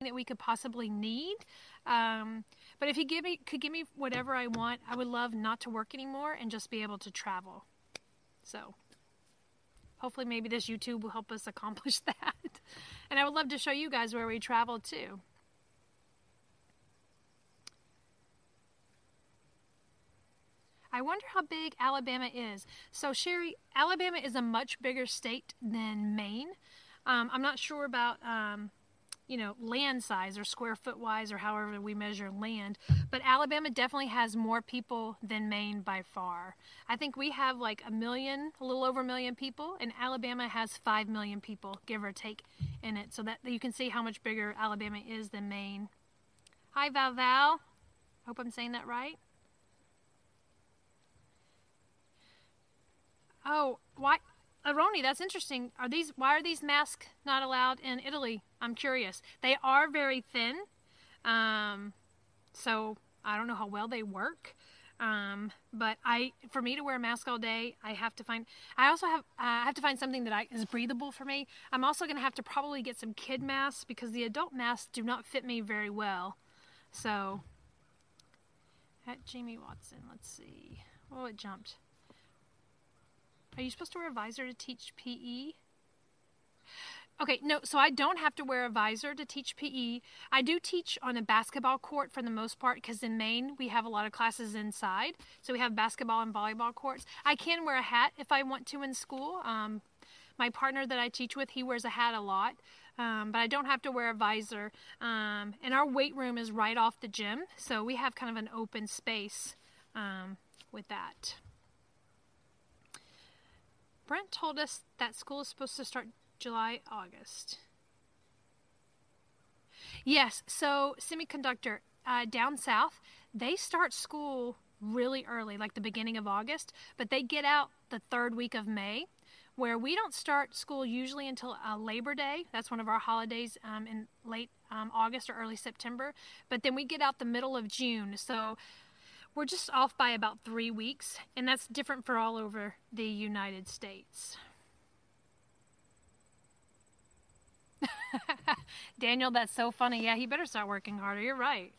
that we could possibly need. Um, but if he give me could give me whatever I want, I would love not to work anymore and just be able to travel. So hopefully maybe this YouTube will help us accomplish that. and I would love to show you guys where we travel too. I wonder how big Alabama is. So, Sherry, Alabama is a much bigger state than Maine. Um, I'm not sure about um, you know, land size or square foot wise or however we measure land. But Alabama definitely has more people than Maine by far. I think we have like a million, a little over a million people, and Alabama has five million people, give or take, in it. So that you can see how much bigger Alabama is than Maine. Hi, Val Val. Hope I'm saying that right. Oh, why? Aroni, that's interesting. Are these why are these masks not allowed in Italy? I'm curious. They are very thin, um, so I don't know how well they work. Um, but I, for me to wear a mask all day, I have to find. I also have. I have to find something that I, is breathable for me. I'm also going to have to probably get some kid masks because the adult masks do not fit me very well. So, at Jamie Watson, let's see. Oh, it jumped. Are you supposed to wear a visor to teach PE? Okay, no, so I don't have to wear a visor to teach PE. I do teach on a basketball court for the most part because in Maine we have a lot of classes inside. So we have basketball and volleyball courts. I can wear a hat if I want to in school. Um, my partner that I teach with, he wears a hat a lot. Um, but I don't have to wear a visor. Um, and our weight room is right off the gym, so we have kind of an open space um, with that. Brent told us that school is supposed to start July, August. Yes, so semiconductor uh, down south, they start school really early, like the beginning of August, but they get out the third week of May, where we don't start school usually until uh, Labor Day. That's one of our holidays um, in late um, August or early September, but then we get out the middle of June. So we're just off by about three weeks, and that's different for all over the United States. Daniel, that's so funny. Yeah, he better start working harder. You're right.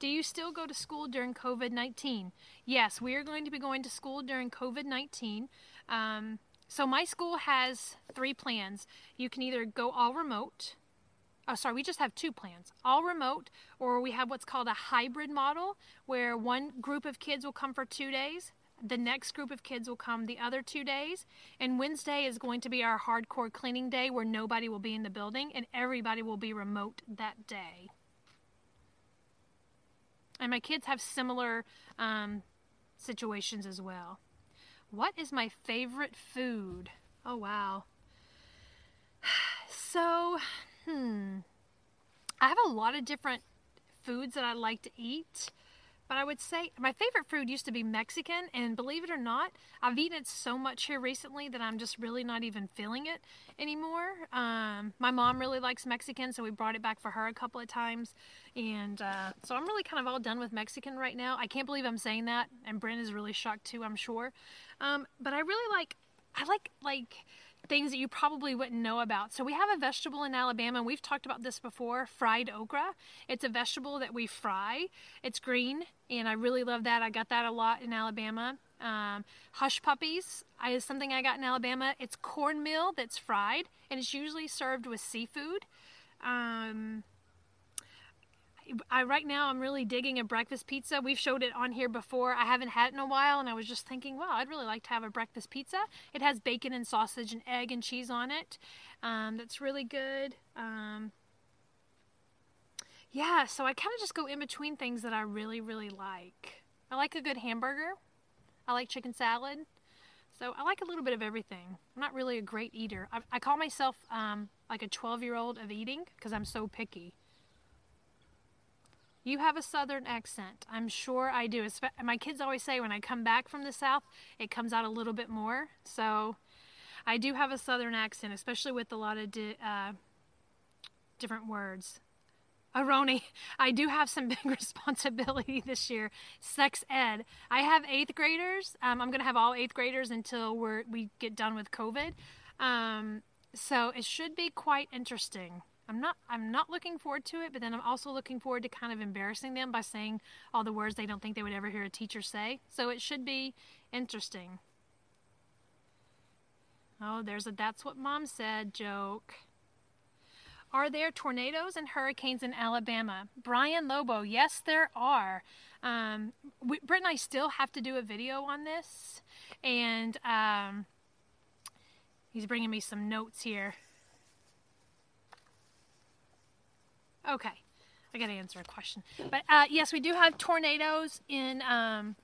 Do you still go to school during COVID 19? Yes, we are going to be going to school during COVID 19. Um, so, my school has three plans. You can either go all remote, oh, sorry, we just have two plans all remote, or we have what's called a hybrid model where one group of kids will come for two days, the next group of kids will come the other two days, and Wednesday is going to be our hardcore cleaning day where nobody will be in the building and everybody will be remote that day. And my kids have similar um, situations as well. What is my favorite food? Oh, wow. So. I have a lot of different foods that I like to eat. But I would say my favorite food used to be Mexican, and believe it or not, I've eaten it so much here recently that I'm just really not even feeling it anymore. Um, my mom really likes Mexican, so we brought it back for her a couple of times, and uh, so I'm really kind of all done with Mexican right now. I can't believe I'm saying that, and Brent is really shocked too, I'm sure. Um, but I really like, I like like things that you probably wouldn't know about. So we have a vegetable in Alabama, and we've talked about this before, fried okra. It's a vegetable that we fry. It's green, and I really love that. I got that a lot in Alabama. Um, hush puppies is something I got in Alabama. It's cornmeal that's fried, and it's usually served with seafood. Um, I right now I'm really digging a breakfast pizza. We've showed it on here before. I haven't had it in a while, and I was just thinking, wow, I'd really like to have a breakfast pizza. It has bacon and sausage and egg and cheese on it. Um, that's really good. Um, yeah, so I kind of just go in between things that I really, really like. I like a good hamburger. I like chicken salad. So I like a little bit of everything. I'm not really a great eater. I, I call myself um, like a 12 year old of eating because I'm so picky. You have a southern accent. I'm sure I do. My kids always say when I come back from the south, it comes out a little bit more. So I do have a southern accent, especially with a lot of di- uh, different words. Aroni, I do have some big responsibility this year. Sex ed. I have eighth graders. Um, I'm going to have all eighth graders until we're, we get done with COVID. Um, so it should be quite interesting. I'm not I'm not looking forward to it, but then I'm also looking forward to kind of embarrassing them by saying all the words they don't think they would ever hear a teacher say. So it should be interesting. Oh, there's a that's what mom said joke. Are there tornadoes and hurricanes in Alabama? Brian Lobo, yes, there are. Um, we, Britt and I still have to do a video on this, and um, he's bringing me some notes here. Okay, I got to answer a question. But uh, yes, we do have tornadoes in um,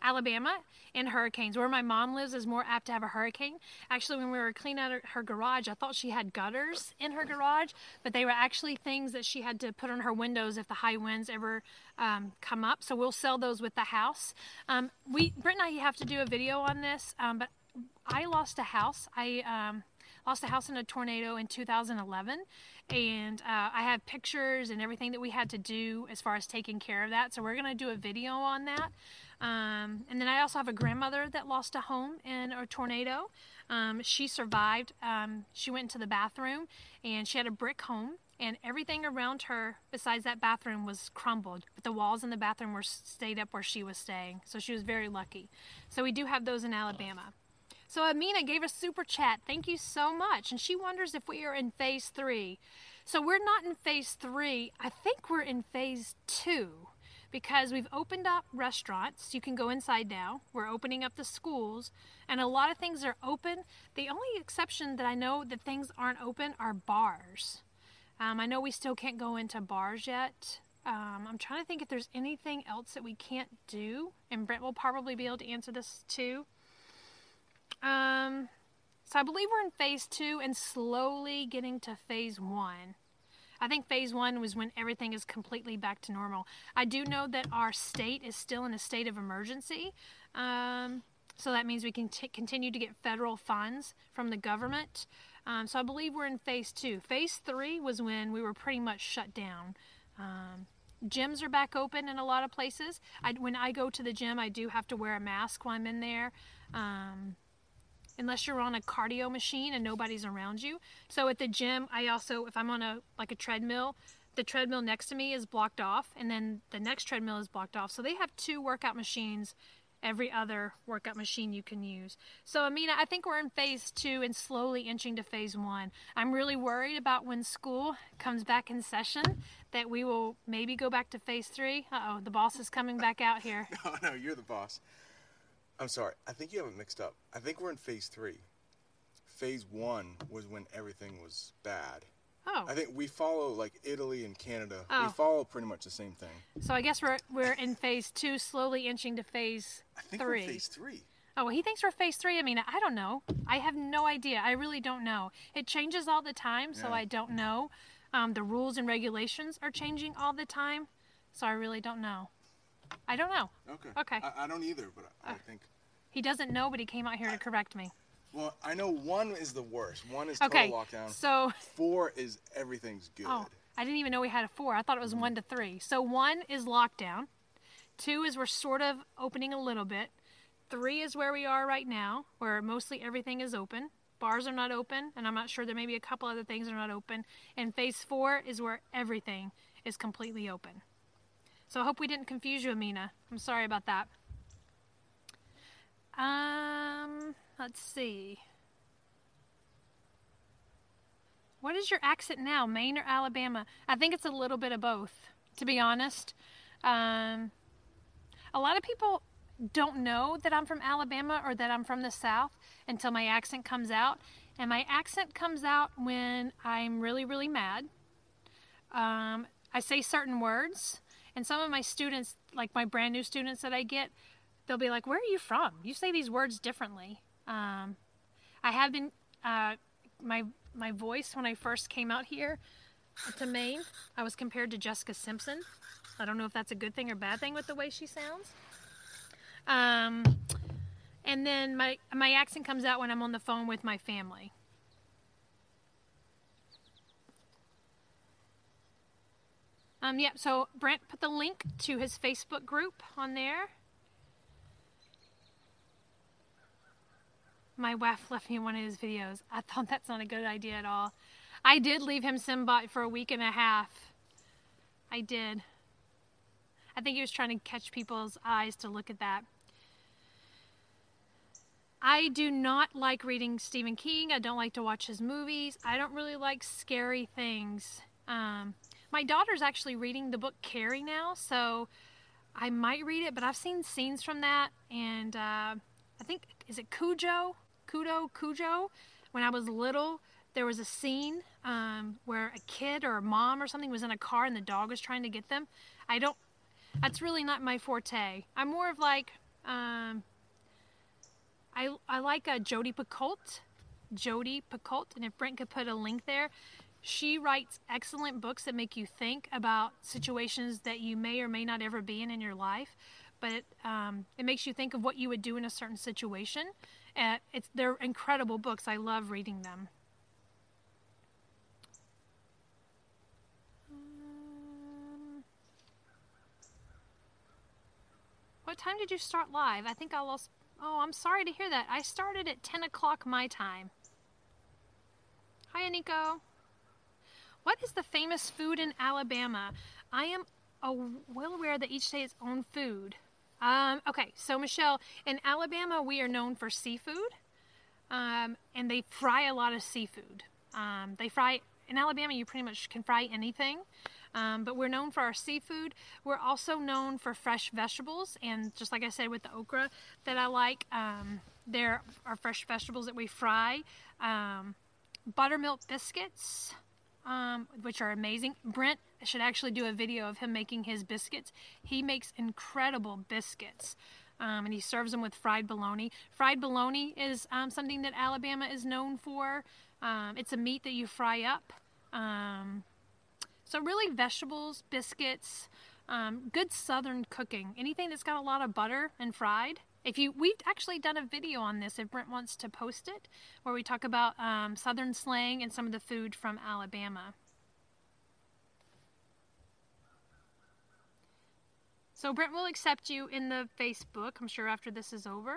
Alabama and hurricanes. Where my mom lives is more apt to have a hurricane. Actually, when we were cleaning out her garage, I thought she had gutters in her garage, but they were actually things that she had to put on her windows if the high winds ever um, come up. So we'll sell those with the house. Um, we, Britt and I have to do a video on this, um, but I lost a house. I um, lost a house in a tornado in 2011 and uh, i have pictures and everything that we had to do as far as taking care of that so we're going to do a video on that um, and then I also have a grandmother that lost a home in a tornado. Um, she survived. Um, she went into the bathroom and she had a brick home, and everything around her besides that bathroom was crumbled, but the walls in the bathroom were stayed up where she was staying. So she was very lucky. So we do have those in Alabama. So Amina gave a super chat. Thank you so much. And she wonders if we are in phase three. So we're not in phase three. I think we're in phase two because we've opened up restaurants. You can go inside now. We're opening up the schools, and a lot of things are open. The only exception that I know that things aren't open are bars. Um, I know we still can't go into bars yet. Um, I'm trying to think if there's anything else that we can't do, and Brent will probably be able to answer this too. Um, so I believe we're in phase two and slowly getting to phase one. I think phase one was when everything is completely back to normal. I do know that our state is still in a state of emergency. Um, so that means we can t- continue to get federal funds from the government. Um, so I believe we're in phase two. Phase three was when we were pretty much shut down. Um, gyms are back open in a lot of places. I, when I go to the gym, I do have to wear a mask while I'm in there. Um, unless you're on a cardio machine and nobody's around you. So at the gym, I also, if I'm on a like a treadmill, the treadmill next to me is blocked off, and then the next treadmill is blocked off. So they have two workout machines every other workout machine you can use. So, Amina, I think we're in phase two and slowly inching to phase one. I'm really worried about when school comes back in session that we will maybe go back to phase three. Uh oh, the boss is coming back out here. no, no, you're the boss. I'm sorry. I think you have it mixed up. I think we're in phase three. Phase one was when everything was bad. Oh. I think we follow like Italy and Canada. Oh. We follow pretty much the same thing. So I guess we're we're in phase two, slowly inching to phase I think three. we're phase three. Oh, well, he thinks we're phase three. I mean, I don't know. I have no idea. I really don't know. It changes all the time, so Yeah. I don't know. Um, the rules and regulations are changing all the time, so I really don't know. I don't know. Okay. Okay. I, I don't either, but I, I think. He doesn't know, but he came out here to correct me. Well, I know one is the worst. One is total Okay. lockdown. So, Four is everything's good. oh, I didn't even know we had a four. I thought it was mm-hmm. one to three. So one is lockdown. Two is we're sort of opening a little bit. Three is where we are right now, where mostly everything is open. Bars are not open, and I'm not sure there may be a couple other things that are not open. And phase four is where everything is completely open. So I hope we didn't confuse you, Amina. I'm sorry about that. Um, let's see. What is your accent now, Maine or Alabama? I think it's a little bit of both, to be honest. Um, a lot of people don't know that I'm from Alabama or that I'm from the South until my accent comes out. And my accent comes out when I'm really, really mad. Um, I say certain words, and some of my students, like my brand new students that I get, they'll be like, "Where are you from? You say these words differently." Um, I have been uh, my my voice when I first came out here to Maine. I was compared to Jessica Simpson. I don't know if that's a good thing or bad thing with the way she sounds. Um, and then my my accent comes out when I'm on the phone with my family. Um, yeah, so Brent put the link to his Facebook group on there. My wife left me one of his videos. I thought that's not a good idea at all. I did leave him Simbot for a week and a half. I did. I think he was trying to catch people's eyes to look at that. I do not like reading Stephen King. I don't like to watch his movies. I don't really like scary things. Um, my daughter's actually reading the book Carrie now, so I might read it, but I've seen scenes from that, and uh, I think, is it Cujo? Kudo, Cujo? When I was little, there was a scene um, where a kid or a mom or something was in a car and the dog was trying to get them. I don't, that's really not my forte. I'm more of like, um, I, I like uh, Jodi Picoult. Jodi Picoult, and if Brent could put a link there, she writes excellent books that make you think about situations that you may or may not ever be in in your life, but it, um, it makes you think of what you would do in a certain situation. Uh, it's they're incredible books. I love reading them. Um, what time did you start live? I think I lost. Oh, I'm sorry to hear that. I started at 10 o'clock my time. Hi, Nico. What is the famous food in Alabama? I am well aware that each state has its own food. Um, okay, so Michelle, in Alabama, we are known for seafood, um, and they fry a lot of seafood. Um, they fry in Alabama. You pretty much can fry anything, um, but we're known for our seafood. We're also known for fresh vegetables, and just like I said with the okra that I like, um, there are fresh vegetables that we fry. Um, buttermilk biscuits um, which are amazing. Brent should actually do a video of him making his biscuits. He makes incredible biscuits. Um, and he serves them with fried bologna. Fried bologna is um, something that Alabama is known for. Um, it's a meat that you fry up. Um, so, really, vegetables, biscuits, um, good southern cooking. Anything that's got a lot of butter and fried if you, we've actually done a video on this if Brent wants to post it, where we talk about um, Southern slang and some of the food from Alabama. So Brent will accept you in the Facebook, I'm sure after this is over.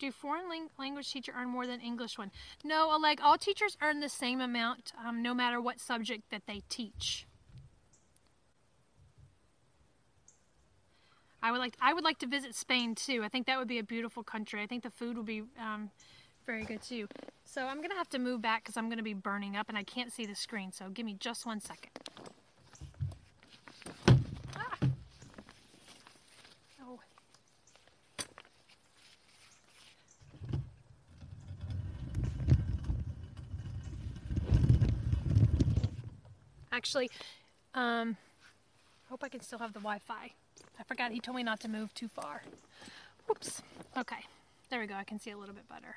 Do foreign language teacher earn more than English one? No, like all teachers earn the same amount um, no matter what subject that they teach. I would like I would like to visit Spain too. I think that would be a beautiful country. I think the food would be um, very good too. So I'm gonna have to move back because I'm gonna be burning up and I can't see the screen. So give me just one second. Ah. Oh. Actually, um, hope I can still have the Wi-Fi. I forgot he told me not to move too far. Whoops. Okay. There we go. I can see a little bit better.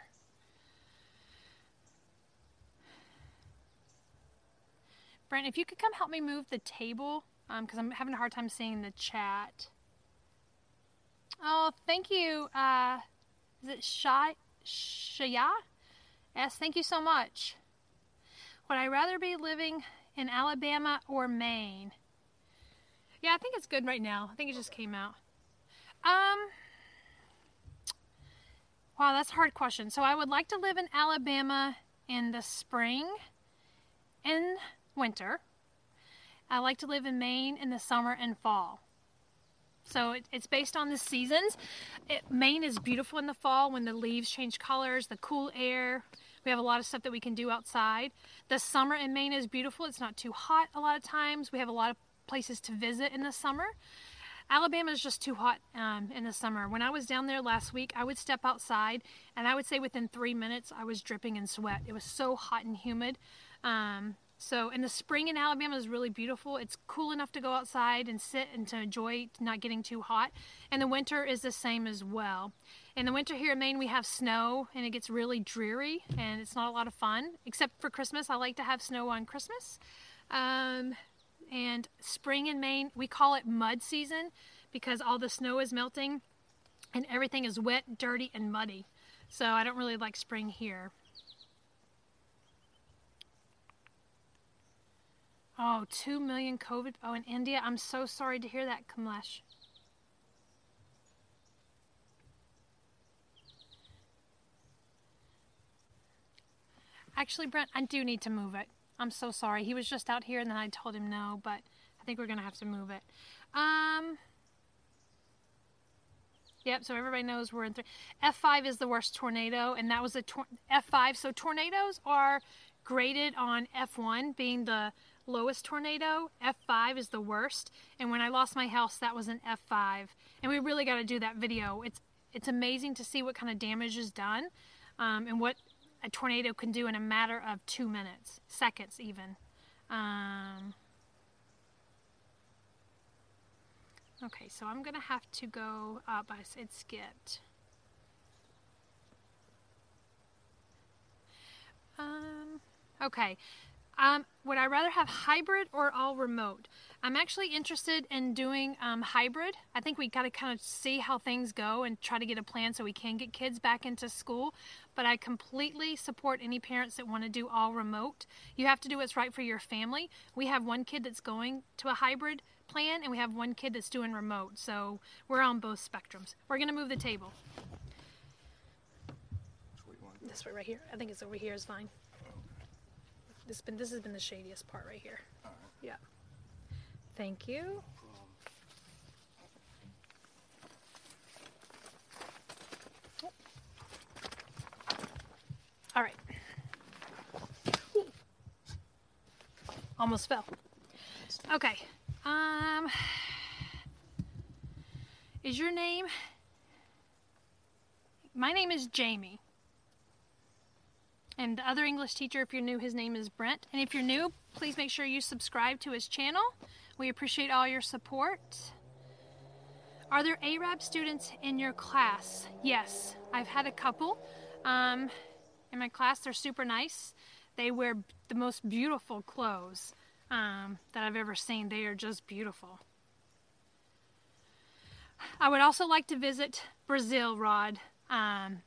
Brent, if you could come help me move the table, because um, I'm having a hard time seeing the chat. Oh, thank you. Uh, is it Shai? Shaya? Yes, thank you so much. Would I rather be living in Alabama or Maine? Yeah, I think it's good right now. I think it just came out. Um, wow, that's a hard question. So I would like to live in Alabama in the spring and winter. I like to live in Maine in the summer and fall. So it, it's based on the seasons. It, Maine is beautiful in the fall when the leaves change colors, the cool air. We have a lot of stuff that we can do outside. The summer in Maine is beautiful. It's not too hot a lot of times. We have a lot of places to visit in the summer. Alabama is just too hot um, in the summer. When I was down there last week, I would step outside, and I would say within three minutes I was dripping in sweat. It was so hot and humid. Um, So, and the spring in Alabama is really beautiful. It's cool enough to go outside and sit and to enjoy not getting too hot. And the winter is the same as well. In the winter here in Maine, we have snow and it gets really dreary and it's not a lot of fun. Except for Christmas, I like to have snow on Christmas. Um, and spring in Maine, we call it mud season because all the snow is melting and everything is wet, dirty, and muddy. So I don't really like spring here. Oh, 2 million COVID. Oh, in India. I'm so sorry to hear that, Kamlesh. Actually, Brent, I do need to move it. I'm so sorry. He was just out here and then I told him no, but I think we're going to have to move it. Um, Yep, so everybody knows we're in three. F5 is the worst tornado, and that was a tor- F5. So tornadoes are graded on F1 being the lowest tornado. F5 is the worst. And when I lost my house, that was an F5. And we really got to do that video. It's it's amazing to see what kind of damage is done, um, and what a tornado can do in a matter of two minutes, seconds even. Um, Okay, so I'm gonna have to go up. I said skipped. Um, okay. Um, would I rather have hybrid or all remote? I'm actually interested in doing um, hybrid. I think we got to kind of see how things go and try to get a plan so we can get kids back into school. But I completely support any parents that want to do all remote. You have to do what's right for your family. We have one kid that's going to a hybrid plan, and we have one kid that's doing remote. So we're on both spectrums. We're going to move the table. This way right here. I think it's over here is fine. This been this has been the shadiest part right here. Yeah. Thank you. All right. Almost fell. Okay. Um, is your name? My name is Jamie. And the other English teacher, if you're new, his name is Brent. And if you're new, please make sure you subscribe to his channel. We appreciate all your support. Are there Arab students in your class? Yes, I've had a couple um, in my class. They're super nice. They wear the most beautiful clothes um, that I've ever seen. They are just beautiful. I would also like to visit Brazil, Rod. Um,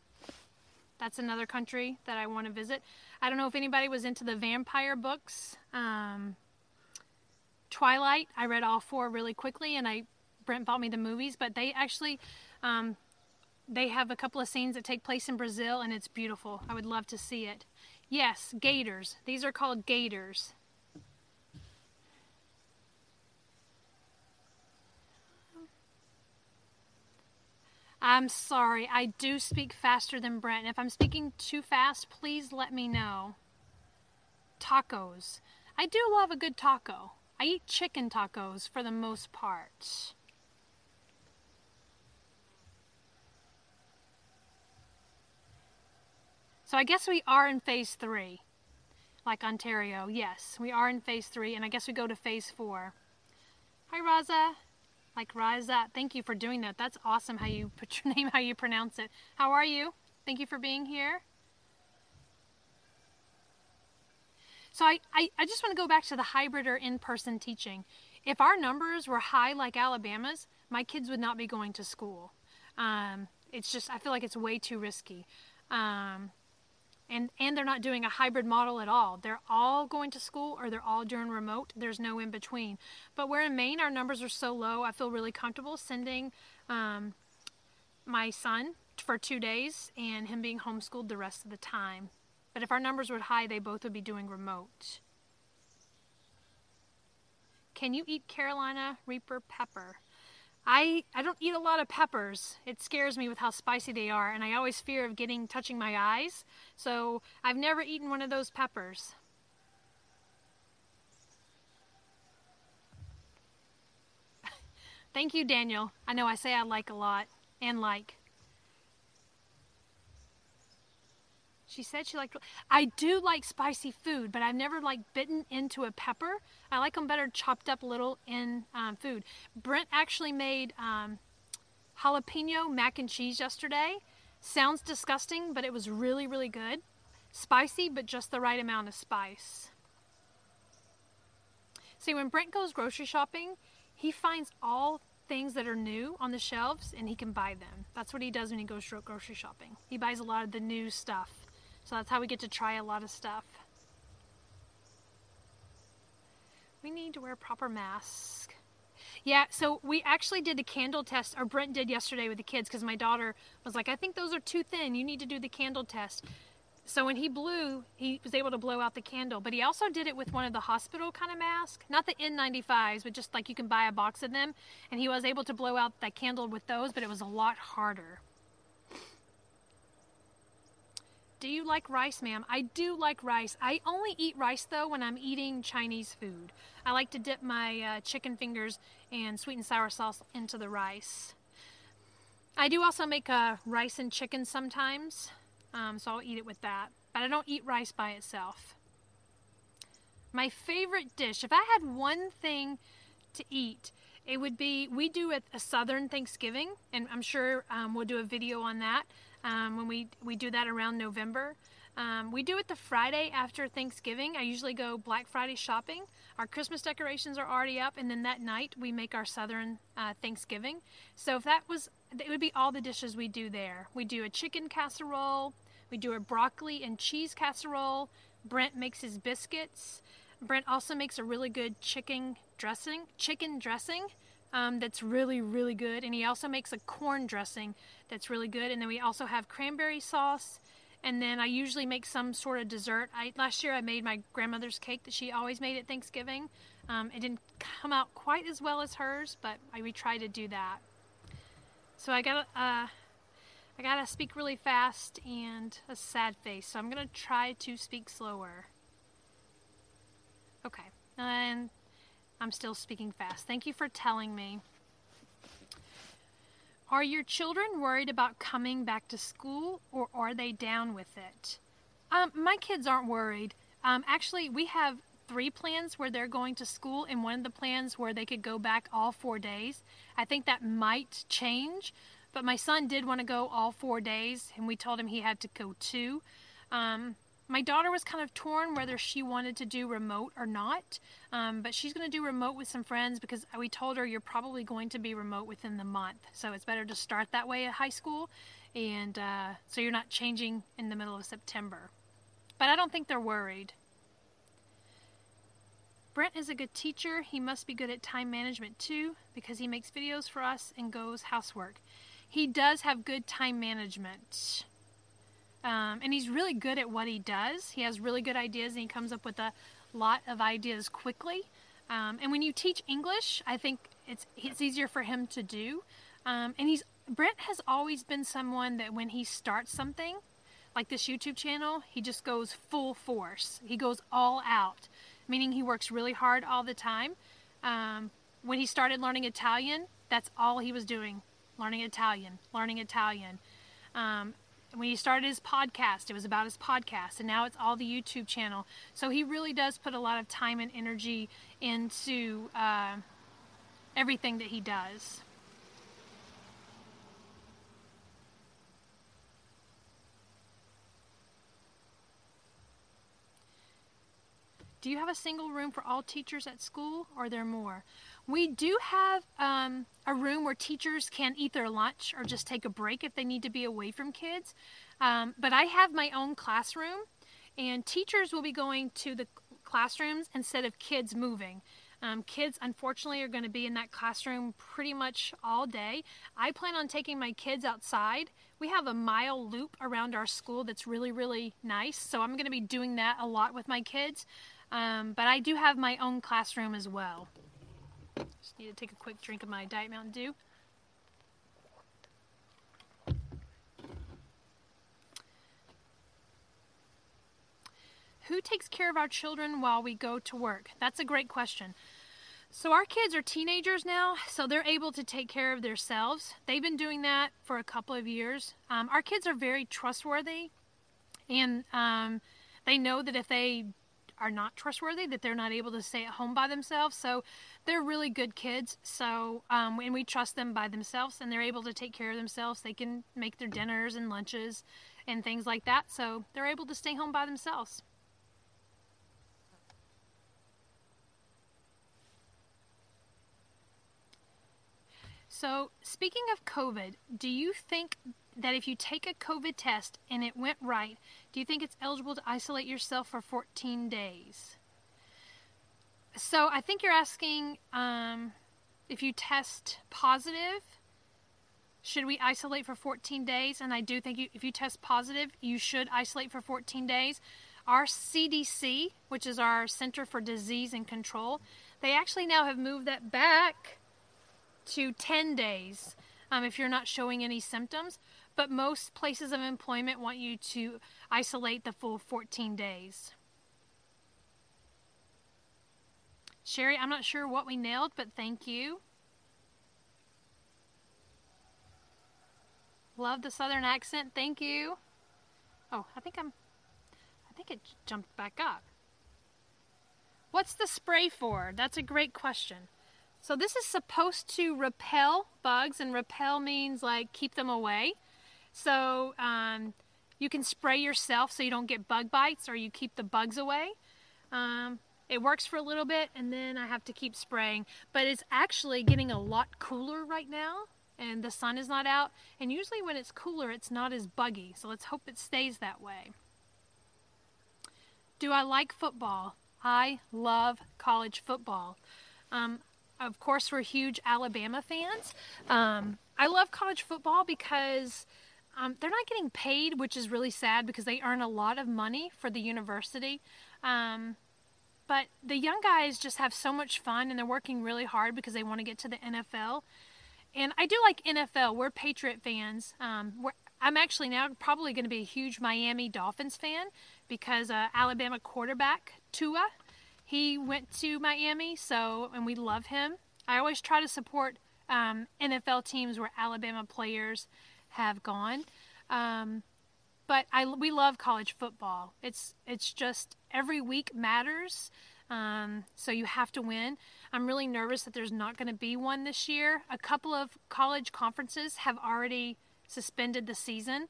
that's another country that I want to visit. I don't know if anybody was into the vampire books. Um, Twilight, I read all four really quickly, and I Brent bought me the movies, but they actually um, they have a couple of scenes that take place in Brazil, and it's beautiful. I would love to see it. Yes, gators. These are called gators. I'm sorry, I do speak faster than Brent. If I'm speaking too fast, please let me know. Tacos. I do love a good taco. I eat chicken tacos for the most part. So I guess we are in phase three, like Ontario. Yes, we are in phase three, and I guess we go to phase four. Hi, Raza like Raza. Thank you for doing that. That's awesome how you put your name, how you pronounce it. How are you? Thank you for being here. So I, I, I just want to go back to the hybrid or in-person teaching. If our numbers were high like Alabama's, my kids would not be going to school. Um, it's just, I feel like it's way too risky. Um, and and they're not doing a hybrid model at all. They're all going to school or they're all doing remote. There's no in between. But where in Maine our numbers are so low, I feel really comfortable sending um, my son for two days and him being homeschooled the rest of the time. But if our numbers were high, they both would be doing remote. Can you eat Carolina Reaper pepper? I, I don't eat a lot of peppers. It scares me with how spicy they are, and I always fear of getting touching my eyes. So I've never eaten one of those peppers. Thank you, Daniel. I know I say I like a lot and like. She said she liked. I do like spicy food, but I've never like bitten into a pepper. I like them better chopped up little in um, food. Brent actually made um, jalapeno mac and cheese yesterday. Sounds disgusting, but it was really, really good. Spicy, but just the right amount of spice. See, when Brent goes grocery shopping, he finds all things that are new on the shelves and he can buy them. That's what he does when he goes grocery shopping. He buys a lot of the new stuff. So that's how we get to try a lot of stuff. We need to wear proper masks. Yeah, so we actually did the candle test, or Brent did yesterday with the kids, because my daughter was like, I think those are too thin. You need to do the candle test. So when he blew, he was able to blow out the candle. But he also did it with one of the hospital kind of masks, not the N95s, but just like you can buy a box of them. And he was able to blow out that candle with those, but it was a lot harder. Do you like rice, ma'am? I do like rice. I only eat rice though when I'm eating Chinese food. I like to dip my uh, chicken fingers and sweet and sour sauce into the rice. I do also make uh, rice and chicken sometimes, um, so I'll eat it with that. But I don't eat rice by itself. My favorite dish, if I had one thing to eat, it would be we do a, a Southern Thanksgiving, and I'm sure um, we'll do a video on that um, when we, we do that around November. Um, we do it the Friday after Thanksgiving. I usually go Black Friday shopping. Our Christmas decorations are already up, and then that night we make our Southern uh, Thanksgiving. So if that was, it would be all the dishes we do there. We do a chicken casserole, we do a broccoli and cheese casserole. Brent makes his biscuits. Brent also makes a really good chicken dressing, chicken dressing um, that's really, really good. And he also makes a corn dressing that's really good. And then we also have cranberry sauce. And then I usually make some sort of dessert. I, last year I made my grandmother's cake that she always made at Thanksgiving. Um, it didn't come out quite as well as hers, but I, we try to do that. So I got uh, I gotta speak really fast and a sad face. So I'm gonna try to speak slower. Okay, and I'm still speaking fast. Thank you for telling me. Are your children worried about coming back to school or are they down with it? Um, my kids aren't worried. Um, actually, we have three plans where they're going to school and one of the plans where they could go back all four days. I think that might change, but my son did want to go all four days and we told him he had to go two. Um, my daughter was kind of torn whether she wanted to do remote or not, um, but she's going to do remote with some friends because we told her you're probably going to be remote within the month. So it's better to start that way at high school, and uh, so you're not changing in the middle of September. But I don't think they're worried. Brent is a good teacher. He must be good at time management too because he makes videos for us and goes housework. He does have good time management. Um, and he's really good at what he does. He has really good ideas and he comes up with a lot of ideas quickly. Um, and when you teach English, I think it's it's easier for him to do. Um, and he's Brent has always been someone that when he starts something, like this YouTube channel, he just goes full force. He goes all out, meaning he works really hard all the time. Um, when he started learning Italian, that's all he was doing, learning Italian, learning Italian. Um, when he started his podcast, it was about his podcast, and now it's all the YouTube channel. So he really does put a lot of time and energy into uh, everything that he does. Do you have a single room for all teachers at school, or are there more? We do have um, a room where teachers can eat their lunch or just take a break if they need to be away from kids. Um, but I have my own classroom, and teachers will be going to the classrooms instead of kids moving. Um, kids, unfortunately, are going to be in that classroom pretty much all day. I plan on taking my kids outside. We have a mile loop around our school that's really, really nice. So I'm going to be doing that a lot with my kids. Um, but I do have my own classroom as well. Just need to take a quick drink of my Diet Mountain Dew. Who takes care of our children while we go to work? That's a great question. So, our kids are teenagers now, so they're able to take care of themselves. They've been doing that for a couple of years. Um, our kids are very trustworthy and um, they know that if they are not trustworthy, that they're not able to stay at home by themselves. So they're really good kids. So um, and we trust them by themselves, and they're able to take care of themselves. They can make their dinners and lunches and things like that. So they're able to stay home by themselves. So, speaking of COVID, do you think that if you take a COVID test and it went right, do you think it's eligible to isolate yourself for 14 days? So I think you're asking um, if you test positive, should we isolate for 14 days? And I do think you, if you test positive, you should isolate for 14 days. Our CDC, which is our Center for Disease and Control, they actually now have moved that back to 10 days um, if you're not showing any symptoms but most places of employment want you to isolate the full 14 days. Sherry, I'm not sure what we nailed, but thank you. Love the southern accent. Thank you. Oh, I think I'm I think it jumped back up. What's the spray for? That's a great question. So this is supposed to repel bugs and repel means like keep them away. So um, you can spray yourself so you don't get bug bites or you keep the bugs away. Um, it works for a little bit and then I have to keep spraying. But it's actually getting a lot cooler right now and the sun is not out. And usually when it's cooler, it's not as buggy. So let's hope it stays that way. Do I like football? I love college football. Um, of course, we're huge Alabama fans. Um, I love college football because um, they're not getting paid, which is really sad because they earn a lot of money for the university. Um, but the young guys just have so much fun and they're working really hard because they want to get to the NFL. And I do like NFL. We're Patriot fans. Um, we're, I'm actually now probably going to be a huge Miami Dolphins fan because uh, Alabama quarterback Tua, he went to Miami, so and we love him. I always try to support um, NFL teams where Alabama players have gone. Um, but I, we love college football. It's it's just every week matters. Um, so you have to win. I'm really nervous that there's not going to be one this year. A couple of college conferences have already suspended the season.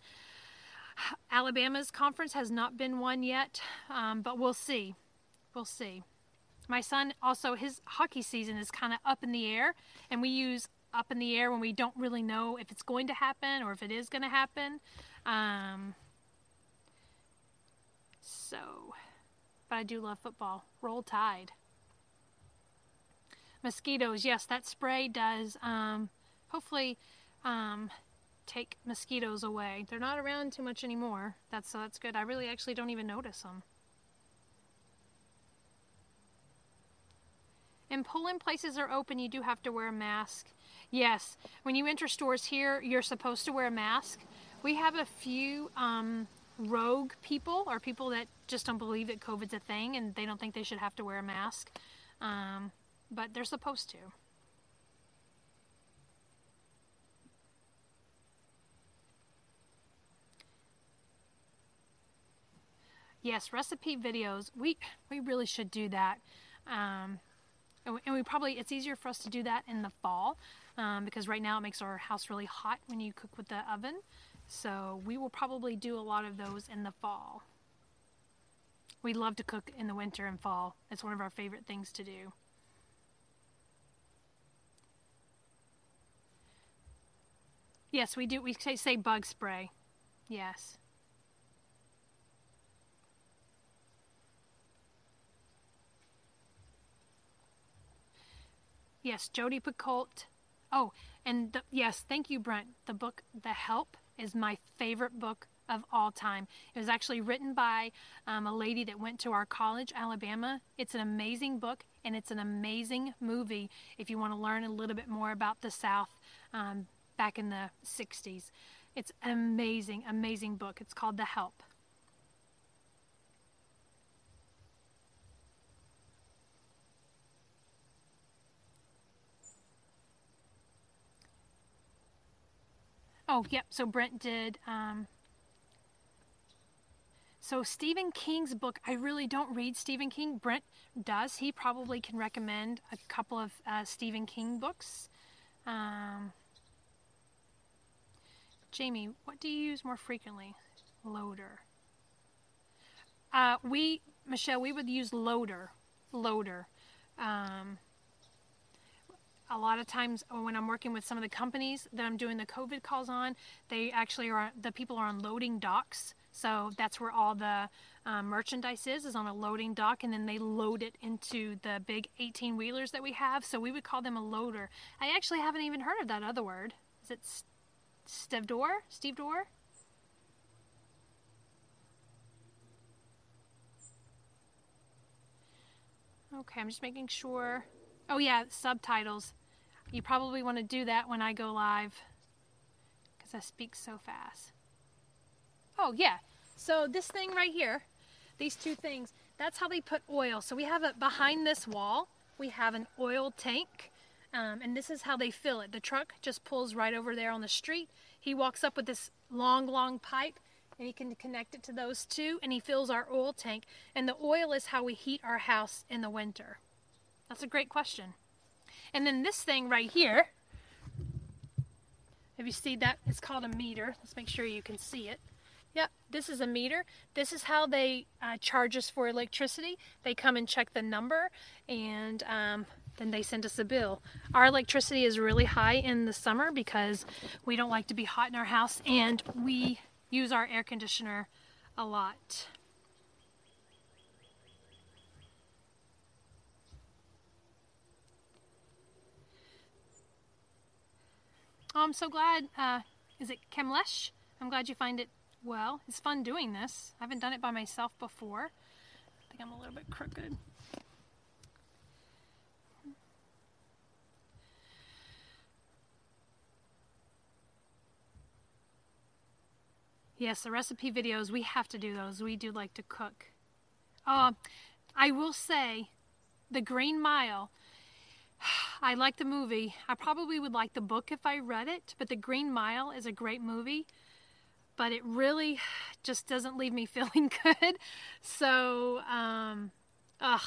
Alabama's conference has not been one yet, um, but we'll see. We'll see. My son also, his hockey season is kind of up in the air, and we use up in the air when we don't really know if it's going to happen or if it is going to happen. Um, so, but I do love football. Roll Tide. Mosquitoes, yes, that spray does um, hopefully um, take mosquitoes away. They're not around too much anymore. That's so that's good. I really actually don't even notice them. And polling places are open, you do have to wear a mask. Yes, when you enter stores here, you're supposed to wear a mask. We have a few um, rogue people or people that just don't believe that COVID's a thing and they don't think they should have to wear a mask, um, but they're supposed to. Yes, recipe videos. We we really should do that. Um, and we, and we, probably it's easier for us to do that in the fall um, because right now it makes our house really hot when you cook with the oven. So we will probably do a lot of those in the fall. We love to cook in the winter and fall. It's one of our favorite things to do. Yes, we do. We say, say bug spray. Yes. Yes, Jodi Picoult Oh, and the, yes, thank you, Brent. The book, The Help, is my favorite book of all time. It was actually written by um, a lady that went to our college, Alabama. It's an amazing book and it's an amazing movie if you want to learn a little bit more about the South um, back in the 60s. It's an amazing, amazing book. It's called The Help. Oh, yep. So Brent did. Um, So Stephen King's book, I really don't read Stephen King. Brent does. He probably can recommend a couple of uh, Stephen King books. Um, Jamie, what do you use more frequently? Loader. Uh, we, Michelle, we would use loader. Loader. Um, a lot of times when I'm working with some of the companies that I'm doing the COVID calls on, they actually are, the people are on loading docks. So that's where all the um, merchandise is, is on a loading dock, and then they load it into the big 18 wheelers that we have. So we would call them a loader. I actually haven't even heard of that other word. Is it stevedore? Stevedore? Okay, I'm just making sure. Oh, yeah, subtitles. You probably want to do that when I go live because I speak so fast. Oh, yeah. So this thing right here, these two things, that's how they put oil. So we have it behind this wall. We have an oil tank. Um, and this is how they fill it. The truck just pulls right over there on the street. He walks up with this long, long pipe and he can connect it to those two and he fills our oil tank. And the oil is how we heat our house in the winter. That's a great question. And then this thing right here, if you see that, it's called a meter. Let's make sure you can see it. Yep, this is a meter. This is how they uh, charge us for electricity. They come and check the number and um, then they send us a bill. Our electricity is really high in the summer because we don't like to be hot in our house and we use our air conditioner a lot. Oh, I'm so glad. Uh, is it Kemlesh? I'm glad you find it well. It's fun doing this. I haven't done it by myself before. I think I'm a little bit crooked. Yes, the recipe videos, we have to do those. We do like to cook. Uh, I will say, The Green Mile, I like the movie. I probably would like the book if I read it, but The Green Mile is a great movie but it really just doesn't leave me feeling good. So, um, ugh.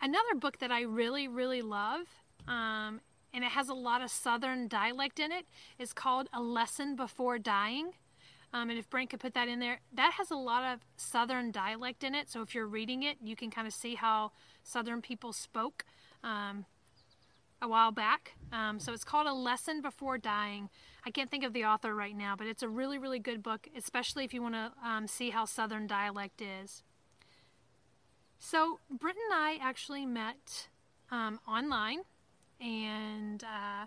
Another book that I really, really love, um, and it has a lot of Southern dialect in it, is called A Lesson Before Dying. Um, and if Brent could put that in there, that has a lot of Southern dialect in it. So if you're reading it, you can kind of see how Southern people spoke um, a while back. Um, so it's called A Lesson Before Dying. I can't think of the author right now, but it's a really, really good book, especially if you want to um, see how Southern dialect is. So, Britt and I actually met um, online, and uh,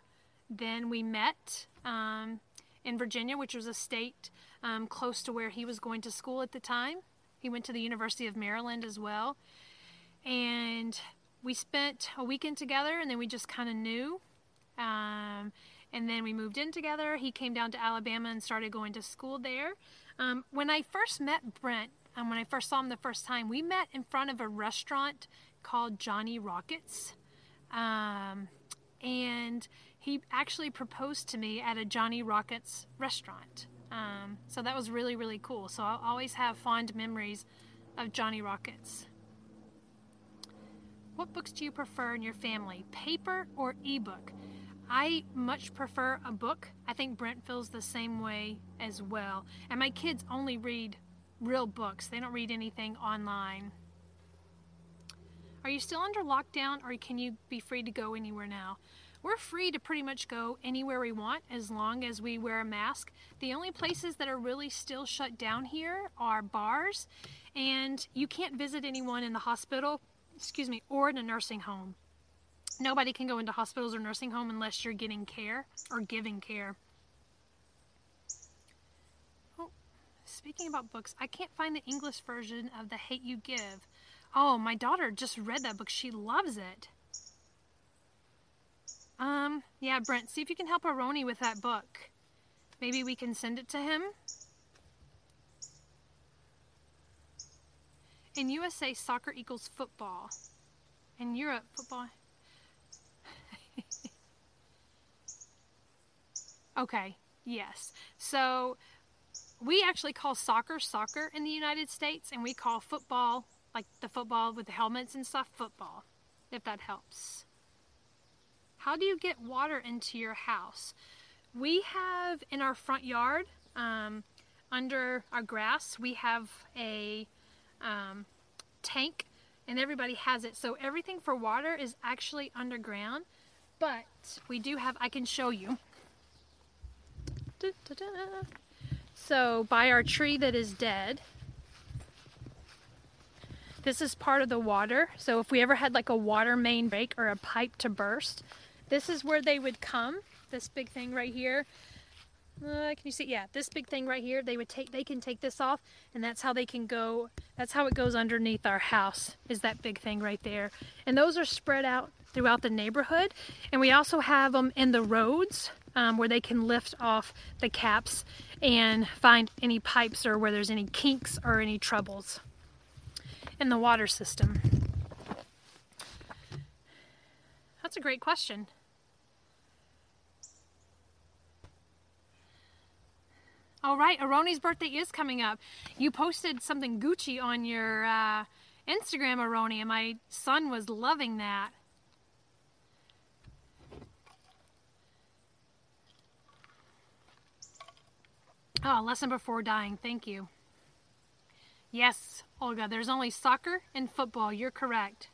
then we met um, in Virginia, which was a state um, close to where he was going to school at the time. He went to the University of Maryland as well. And we spent a weekend together, and then we just kind of knew. Um, and then we moved in together. He came down to Alabama and started going to school there. Um, when I first met Brent, um, when I first saw him the first time, we met in front of a restaurant called Johnny Rockets. Um, and he actually proposed to me at a Johnny Rockets restaurant. Um, so that was really, really cool. So I'll always have fond memories of Johnny Rockets. What books do you prefer in your family, paper or ebook? I much prefer a book. I think Brent feels the same way as well. And my kids only read real books, they don't read anything online. Are you still under lockdown or can you be free to go anywhere now? We're free to pretty much go anywhere we want as long as we wear a mask. The only places that are really still shut down here are bars, and you can't visit anyone in the hospital, excuse me, or in a nursing home. Nobody can go into hospitals or nursing home unless you're getting care or giving care. Oh, speaking about books, I can't find the English version of The Hate You Give. Oh, my daughter just read that book. She loves it. Um, yeah, Brent, see if you can help Aroni with that book. Maybe we can send it to him. In USA, soccer equals football. In Europe, football. Okay, yes. So we actually call soccer soccer in the United States, and we call football, like the football with the helmets and stuff, football, if that helps. How do you get water into your house? We have in our front yard, um, under our grass, we have a um, tank, and everybody has it. So everything for water is actually underground, but we do have, I can show you. Da, da, da. So by our tree that is dead, this is part of the water. So if we ever had like a water main break or a pipe to burst, this is where they would come. This big thing right here. Uh, can you see? Yeah, this big thing right here. They would take. They can take this off, and that's how they can go. That's how it goes underneath our house. Is that big thing right there? And those are spread out throughout the neighborhood. And we also have them in the roads um, where they can lift off the caps and find any pipes or where there's any kinks or any troubles in the water system. That's a great question. All right, Aroni's birthday is coming up. You posted something Gucci on your uh, Instagram, Aroni, and my son was loving that. Oh, lesson before dying. Thank you. Yes, Olga, there's only soccer and football. You're correct.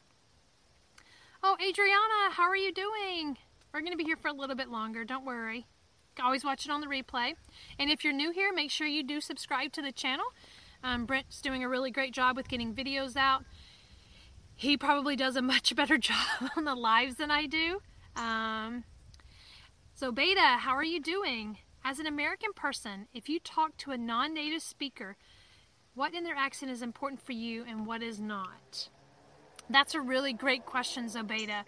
Oh, Adriana, how are you doing? We're going to be here for a little bit longer. Don't worry. Always watch it on the replay. And if you're new here, make sure you do subscribe to the channel. Um, Brent's doing a really great job with getting videos out. He probably does a much better job on the lives than I do. Um, so, Beta, how are you doing? As an American person, if you talk to a non native speaker, what in their accent is important for you and what is not? That's a really great question, Zobeta.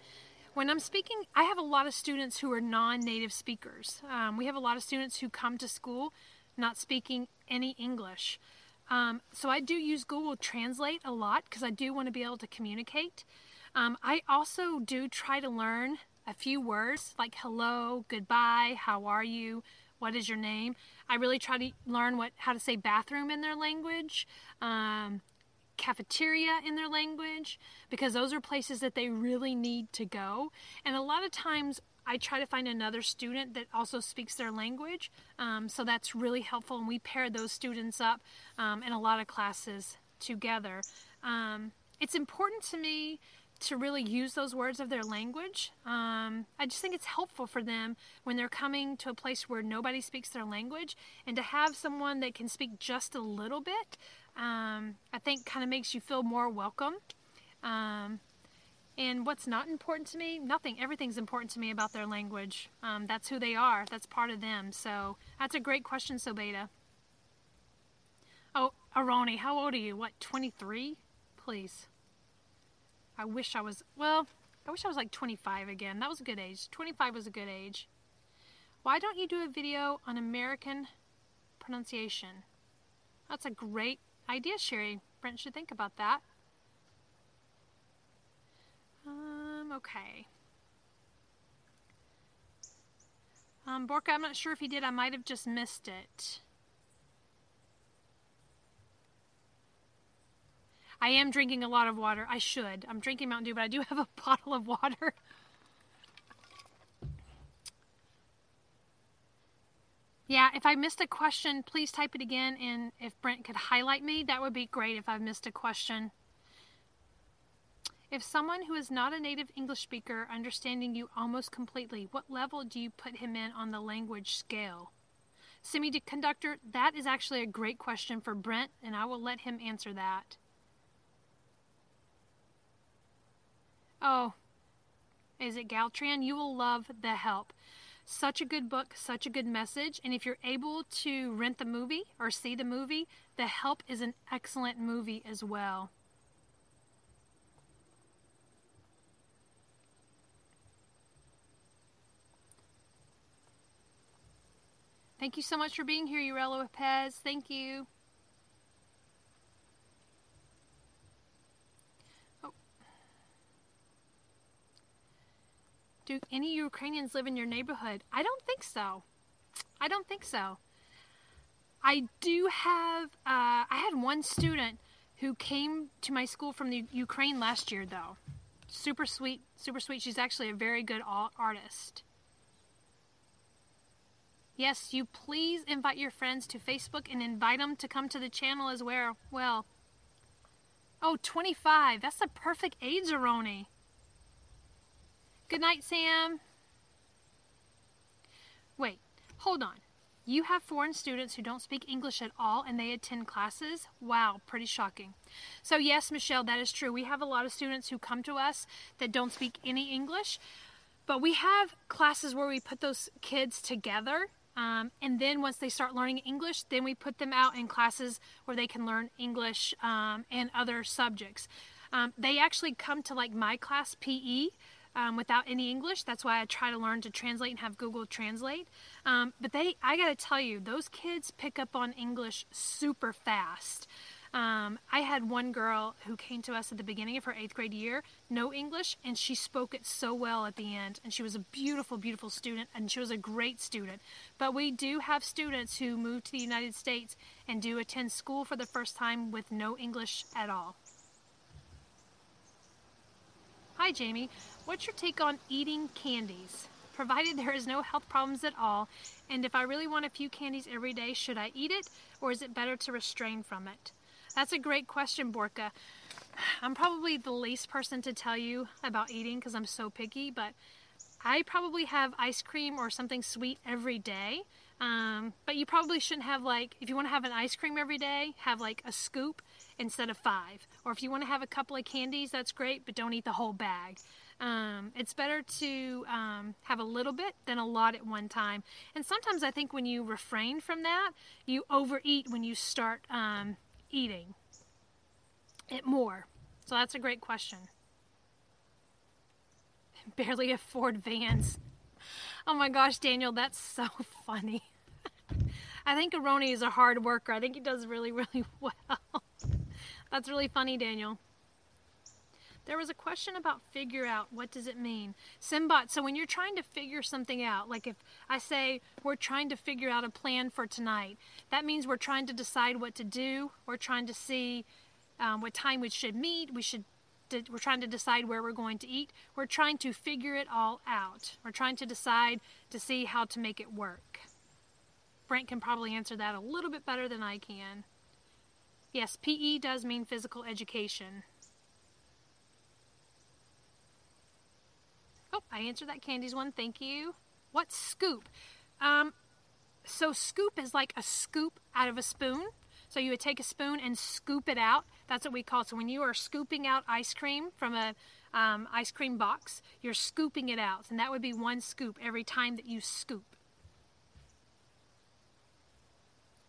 When I'm speaking, I have a lot of students who are non native speakers. Um, we have a lot of students who come to school not speaking any English. Um, so I do use Google Translate a lot because I do want to be able to communicate. Um, I also do try to learn a few words like hello, goodbye, how are you, what is your name. I really try to learn what how to say bathroom in their language, um, cafeteria in their language, because those are places that they really need to go. And a lot of times I try to find another student that also speaks their language. Um, so that's really helpful. And we pair those students up um, in a lot of classes together. Um, it's important to me to really use those words of their language. Um, I just think it's helpful for them when they're coming to a place where nobody speaks their language and to have someone that can speak just a little bit, um, I think kind of makes you feel more welcome. Um, and what's not important to me? Nothing. Everything's important to me about their language. Um, that's who they are. That's part of them. So that's a great question, Sobeta. Oh, Aroni, how old are you? What, 23? Please. I wish I was, well, I wish I was like 25 again. That was a good age. 25 was a good age. Why don't you do a video on American pronunciation? That's a great idea, Sherry. Brent should think about that. Um, okay. Um, Borka, I'm not sure if he did. I might have just missed it. I am drinking a lot of water. I should. I'm drinking Mountain Dew, but I do have a bottle of water. Yeah, if I missed a question, please type it again. And if Brent could highlight me, that would be great if I've missed a question. If someone who is not a native English speaker understanding you almost completely, what level do you put him in on the language scale? Semiconductor, that is actually a great question for Brent, and I will let him answer that. Oh, is it Galtran? You will love The Help. Such a good book, such a good message. And if you're able to rent the movie or see the movie, The Help is an excellent movie as well. Thank you so much for being here, Urella Pez. Thank you. Do any Ukrainians live in your neighborhood? I don't think so. I don't think so. I do have, uh, I had one student who came to my school from the Ukraine last year, though. Super sweet, super sweet. She's actually a very good artist. Yes, you please invite your friends to Facebook and invite them to come to the channel as well. Well, oh, 25. That's the perfect age, Aroni. Good night, Sam. Wait, hold on. You have foreign students who don't speak English at all and they attend classes? Wow, pretty shocking. So, yes, Michelle, that is true. We have a lot of students who come to us that don't speak any English, but we have classes where we put those kids together um, and then once they start learning English, then we put them out in classes where they can learn English um, and other subjects. Um, they actually come to like my class PE um, without any English. That's why I try to learn to translate and have Google Translate. Um, but they, I got to tell you, those kids pick up on English super fast. Um, I had one girl who came to us at the beginning of her eighth grade year, no English, and she spoke it so well at the end. And she was a beautiful, beautiful student, and she was a great student. But we do have students who move to the United States and do attend school for the first time with no English at all. Hi, Jamie. What's your take on eating candies? Provided there is no health problems at all, and if I really want a few candies every day, should I eat it, or is it better to restrain from it? That's a great question, Borka. I'm probably the least person to tell you about eating because I'm so picky, but I probably have ice cream or something sweet every day. Um, but you probably shouldn't have like, if you want to have an ice cream every day, have like a scoop instead of five. Or if you want to have a couple of candies, that's great, but don't eat the whole bag. Um, it's better to um, have a little bit than a lot at one time. And sometimes I think when you refrain from that, you overeat when you start um, eating it more? So that's a great question. Barely afford vans. Oh my gosh, Daniel, that's so funny. I think Aroni is a hard worker. I think he does really, really well. that's really funny, Daniel. There was a question about figure out. What does it mean? Simbot, so when you're trying to figure something out, like if I say we're trying to figure out a plan for tonight, that means we're trying to decide what to do. We're trying to see um, what time we should meet. We should we're trying to decide where we're going to eat. We're trying to figure it all out. We're trying to decide to see how to make it work. Brent can probably answer that a little bit better than I can. Yes, PE does mean physical education. Oh, I answered that Candy's one. Thank you. What's scoop? Um, so scoop is like a scoop out of a spoon. So you would take a spoon and scoop it out. That's what we call it. So when you are scooping out ice cream from a um, ice cream box, you're scooping it out, and that would be one scoop every time that you scoop.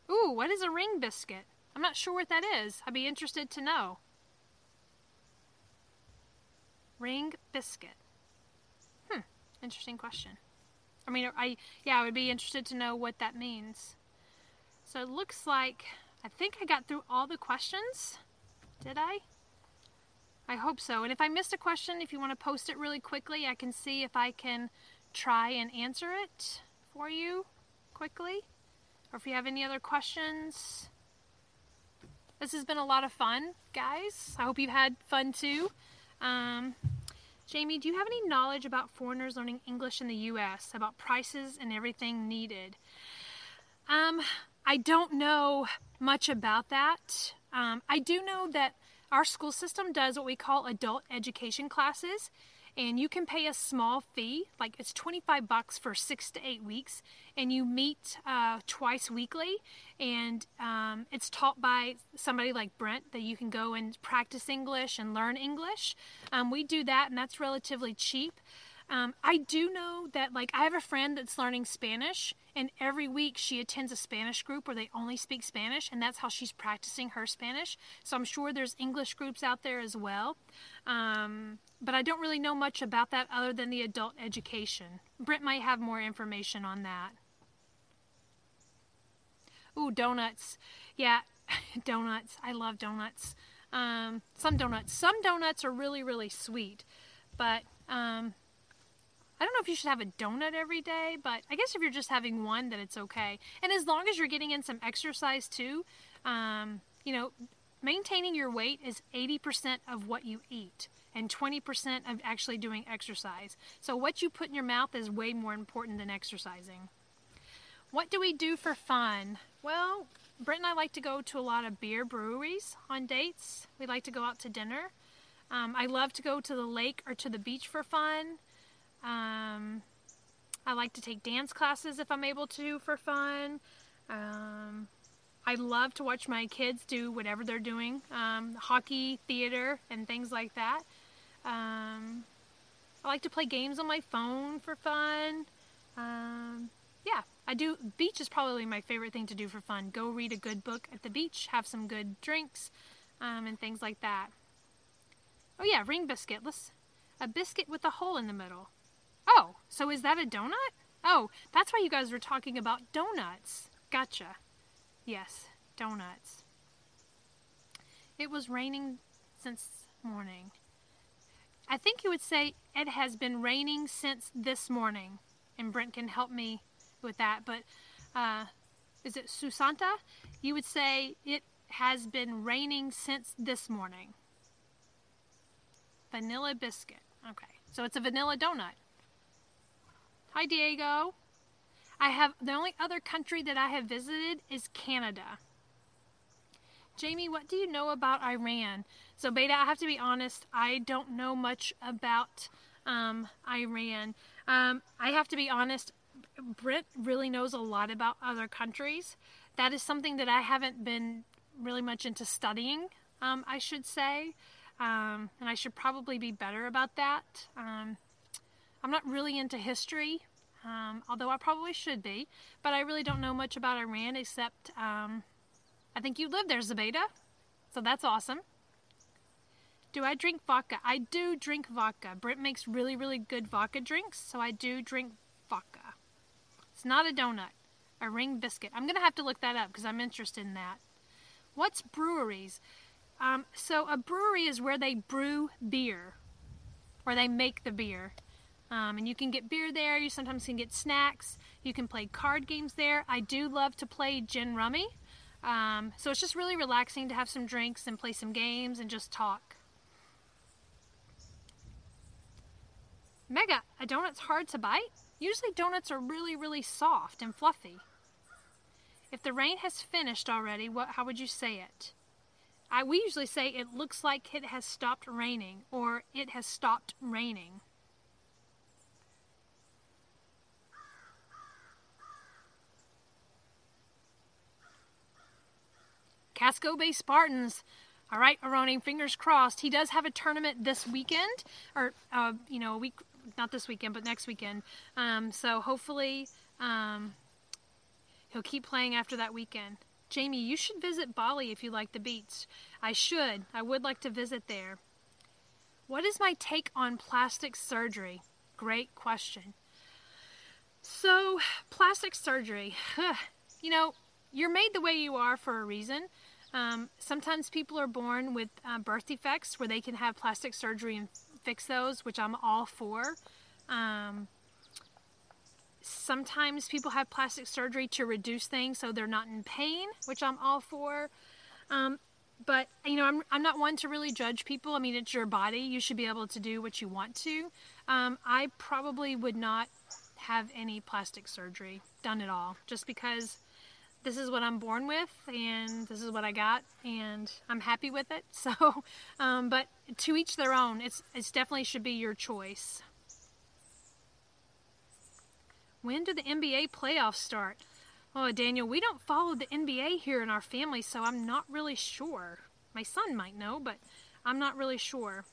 Ooh, what is a ring biscuit? I'm not sure what that is. I'd be interested to know. Ring biscuit. Interesting question. I mean, I yeah, I would be interested to know what that means. So it looks like I think I got through all the questions. Did I? I hope so. And if I missed a question, if you want to post it really quickly, I can see if I can try and answer it for you quickly. Or if you have any other questions. This has been a lot of fun, guys. I hope you've had fun too. Um, Jamie, do you have any knowledge about foreigners learning English in the U.S., about prices and everything needed? Um, I don't know much about that. Um, I do know that our school system does what we call adult education classes, and you can pay a small fee like it's 25 bucks for six to eight weeks and you meet uh, twice weekly and um, it's taught by somebody like brent that you can go and practice english and learn english um, we do that and that's relatively cheap um, I do know that, like, I have a friend that's learning Spanish, and every week she attends a Spanish group where they only speak Spanish, and that's how she's practicing her Spanish. So I'm sure there's English groups out there as well. Um, but I don't really know much about that other than the adult education. Brent might have more information on that. Ooh, donuts. Yeah, donuts. I love donuts. Um, some donuts. Some donuts are really, really sweet, but um, I don't know if you should have a donut every day, but I guess if you're just having one, then it's okay. And as long as you're getting in some exercise too, um, you know, maintaining your weight is 80% of what you eat and 20% of actually doing exercise. So what you put in your mouth is way more important than exercising. What do we do for fun? Well, Brent and I like to go to a lot of beer breweries on dates. We like to go out to dinner. Um, I love to go to the lake or to the beach for fun. Um, I like to take dance classes if I'm able to for fun. Um, I love to watch my kids do whatever they're doing um, hockey, theater, and things like that. Um, I like to play games on my phone for fun. Um, yeah, I do. Beach is probably my favorite thing to do for fun. Go read a good book at the beach, have some good drinks, um, and things like that. Oh, yeah, ring biscuit. Let's, a biscuit with a hole in the middle. Oh, so is that a donut? Oh, that's why you guys were talking about donuts. Gotcha. Yes, donuts. It was raining since morning. I think you would say it has been raining since this morning, and Brent can help me with that. But uh, is it Susanta? You would say it has been raining since this morning. Vanilla biscuit. Okay, so it's a vanilla donut. Hi, Diego. I have the only other country that I have visited is Canada. Jamie, what do you know about Iran? So, Beta, I have to be honest, I don't know much about um, Iran. Um, I have to be honest, Britt really knows a lot about other countries. That is something that I haven't been really much into studying, um, I should say. Um, and I should probably be better about that. Um, I'm not really into history, um, although I probably should be, but I really don't know much about Iran except I think you live there, Zabeda. So that's awesome. Do I drink vodka? I do drink vodka. Brent makes really, really good vodka drinks, so I do drink vodka. It's not a donut, a ring biscuit. I'm going to have to look that up because I'm interested in that. What's breweries? Um, so a brewery is where they brew beer, where they make the beer. Um, and you can get beer there. You sometimes can get snacks. You can play card games there. I do love to play gin rummy. Um, so it's just really relaxing to have some drinks and play some games and just talk. Mega, a donut's hard to bite? Usually donuts are really, really soft and fluffy. If the rain has finished already, what, how would you say it? I, we usually say it looks like it has stopped raining or it has stopped raining. Casco Bay Spartans. All right, Aroni, fingers crossed. He does have a tournament this weekend, or uh, you know, a week, not this weekend, but next weekend. Um, so hopefully, um, he'll keep playing after that weekend. Jamie, you should visit Bali if you like the beach. I should. I would like to visit there. What is my take on plastic surgery? Great question. So, plastic surgery. you know, you're made the way you are for a reason. Um, sometimes people are born with uh, birth defects where they can have plastic surgery fix those, which I'm all for. Um, sometimes people have plastic surgery to reduce things so they're not in pain, which I'm all for. Um, but you know, I'm I'm not one to really judge people. I mean, it's your body; you should be able to do what you want to. Um, I probably would not have any plastic surgery done at all, just because this is what I'm born with and this is what I got and I'm happy with it. So, um, but to each their own. It's it's definitely should be your choice. When do the NBA playoffs start? Oh, Daniel, we don't follow the NBA here in our family, so I'm not really sure. My son might know, but I'm not really sure.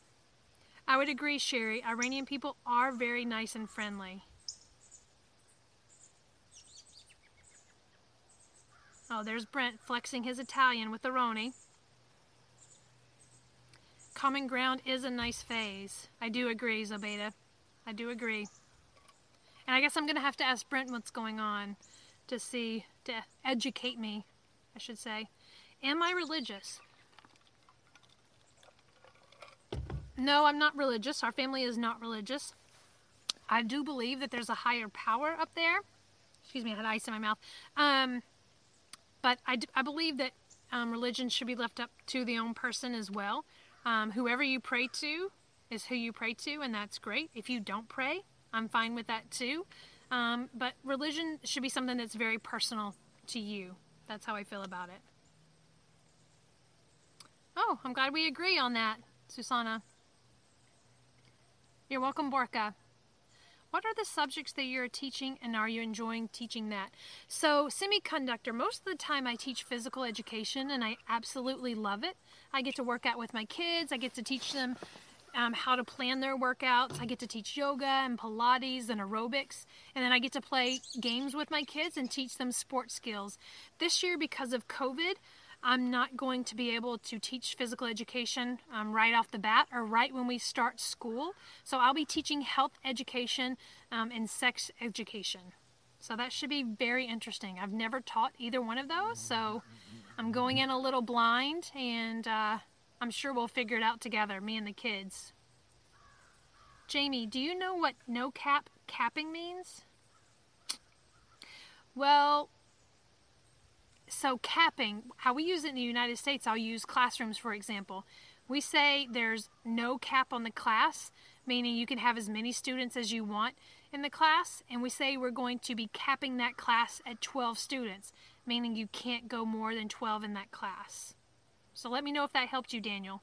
I would agree, Sherry. Iranian people are very nice and friendly. Oh, there's Brent flexing his Italian with the Roni. Common ground is a nice phase. I do agree, Zabeta. I do agree. And I guess I'm going to have to ask Brent what's going on to see, to educate me, I should say. Am I religious? No, I'm not religious. Our family is not religious. I do believe that there's a higher power up there. Excuse me, I had ice in my mouth. Um, but I, I believe that um, religion should be left up to the own person as well. Um, whoever you pray to is who you pray to, and that's great. If you don't pray, I'm fine with that too. Um, but religion should be something that's very personal to you. That's how I feel about it. Oh, I'm glad we agree on that, Susana. You're welcome, Borka. What are the subjects that you're teaching and are you enjoying teaching that? So, semiconductor, most of the time I teach physical education and I absolutely love it. I get to work out with my kids, I get to teach them um, how to plan their workouts, I get to teach yoga and Pilates and aerobics, and then I get to play games with my kids and teach them sports skills. This year, because of COVID, I'm not going to be able to teach physical education um, right off the bat or right when we start school. So I'll be teaching health education um, and sex education. So that should be very interesting. I've never taught either one of those, so I'm going in a little blind and uh, I'm sure we'll figure it out together, me and the kids. Jamie, do you know what no cap capping means? Well, so capping, how we use it in the United States, I'll use classrooms for example. We say there's no cap on the class, meaning you can have as many students as you want in the class, and we say we're going to be capping that class at 12 students, meaning you can't go more than 12 in that class. So let me know if that helped you, Daniel.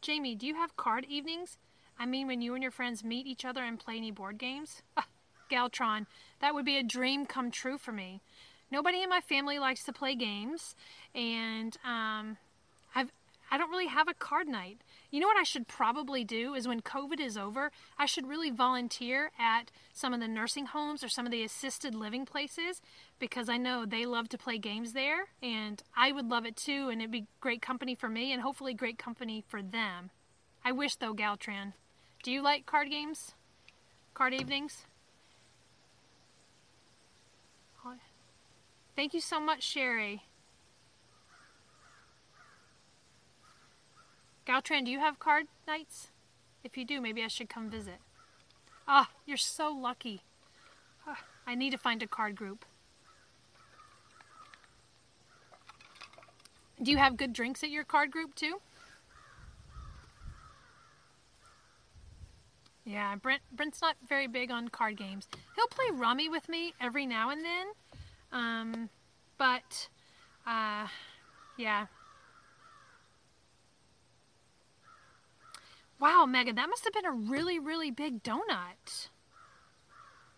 Jamie, do you have card evenings? I mean, when you and your friends meet each other and play any board games? Galtron, that would be a dream come true for me nobody in my family likes to play games, and um, I've I don't really have a card night. You know what I should probably do is when COVID is over, I should really volunteer at some of the nursing homes or some of the assisted living places because I know they love to play games there and I would love it too and it'd be great company for me and hopefully great company for them. I wish though, Galtran. Do you like card games? Card evenings? Thank you so much, Sherry. Galtran, do you have card nights? If you do, maybe I should come visit. Ah, you're so lucky. Ah, I need to find a card group. Do you have good drinks at your card group too? Yeah, Brent Brent's not very big on card games. He'll play rummy with me every now and then, um, but, uh, yeah. Wow, Megan, that must have been a really, really big donut.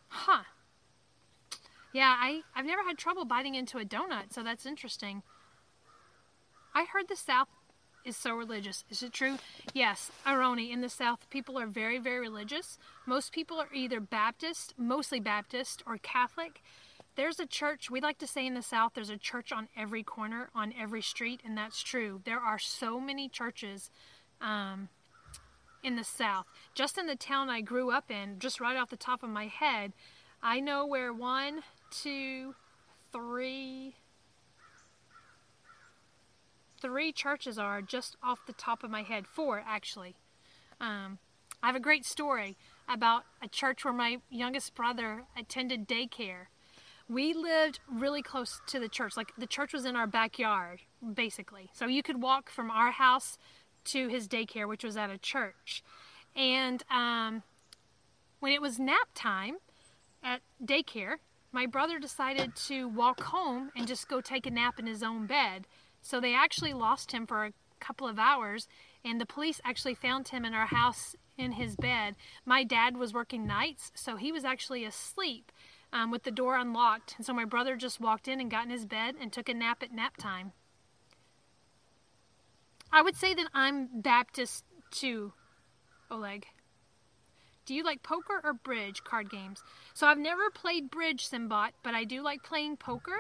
Huh. Yeah, I, I've never had trouble biting into a donut, so that's interesting. I heard the South is so religious. Is it true? Yes, Aroni, in the South, people are very, very religious. Most people are either Baptist, mostly Baptist, or Catholic. There's a church, we like to say in the South, there's a church on every corner, on every street, and that's true. There are so many churches um, in the South. Just in the town I grew up in, just right off the top of my head, I know where one, two, three, three churches are just off the top of my head. Four, actually. Um, I have a great story about a church where my youngest brother attended daycare we lived really close to the church. Like the church was in our backyard, basically. So you could walk from our house to his daycare, which was at a church. And um, when it was nap time at daycare, my brother decided to walk home and just go take a nap in his own bed. So they actually lost him for a couple of hours, and the police actually found him in our house in his bed. My dad was working nights, so he was actually asleep um, with the door unlocked. And so my brother just walked in and got in his bed and took a nap at nap time. I would say that I'm Baptist too, Oleg. Do you like poker or bridge card games? So I've never played bridge, Simbot, but I do like playing poker.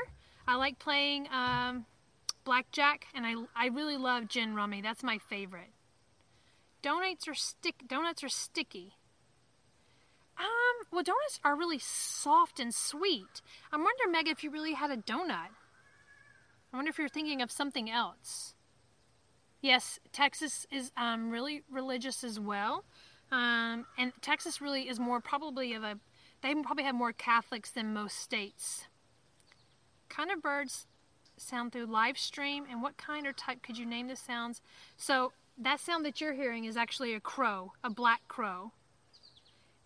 I like playing um, blackjack, and I, I really love gin rummy. That's my favorite. Donuts are stick. Donuts are sticky. Um, well, donuts are really soft and sweet. I'm wondering, Meg, if you really had a donut. I wonder if you're thinking of something else. Yes, Texas is um, really religious as well. Um, and Texas really is more probably of a, they probably have more Catholics than most states. Kind of birds sound through live stream, and what kind or type could you name the sounds? So that sound that you're hearing is actually a crow, a black crow.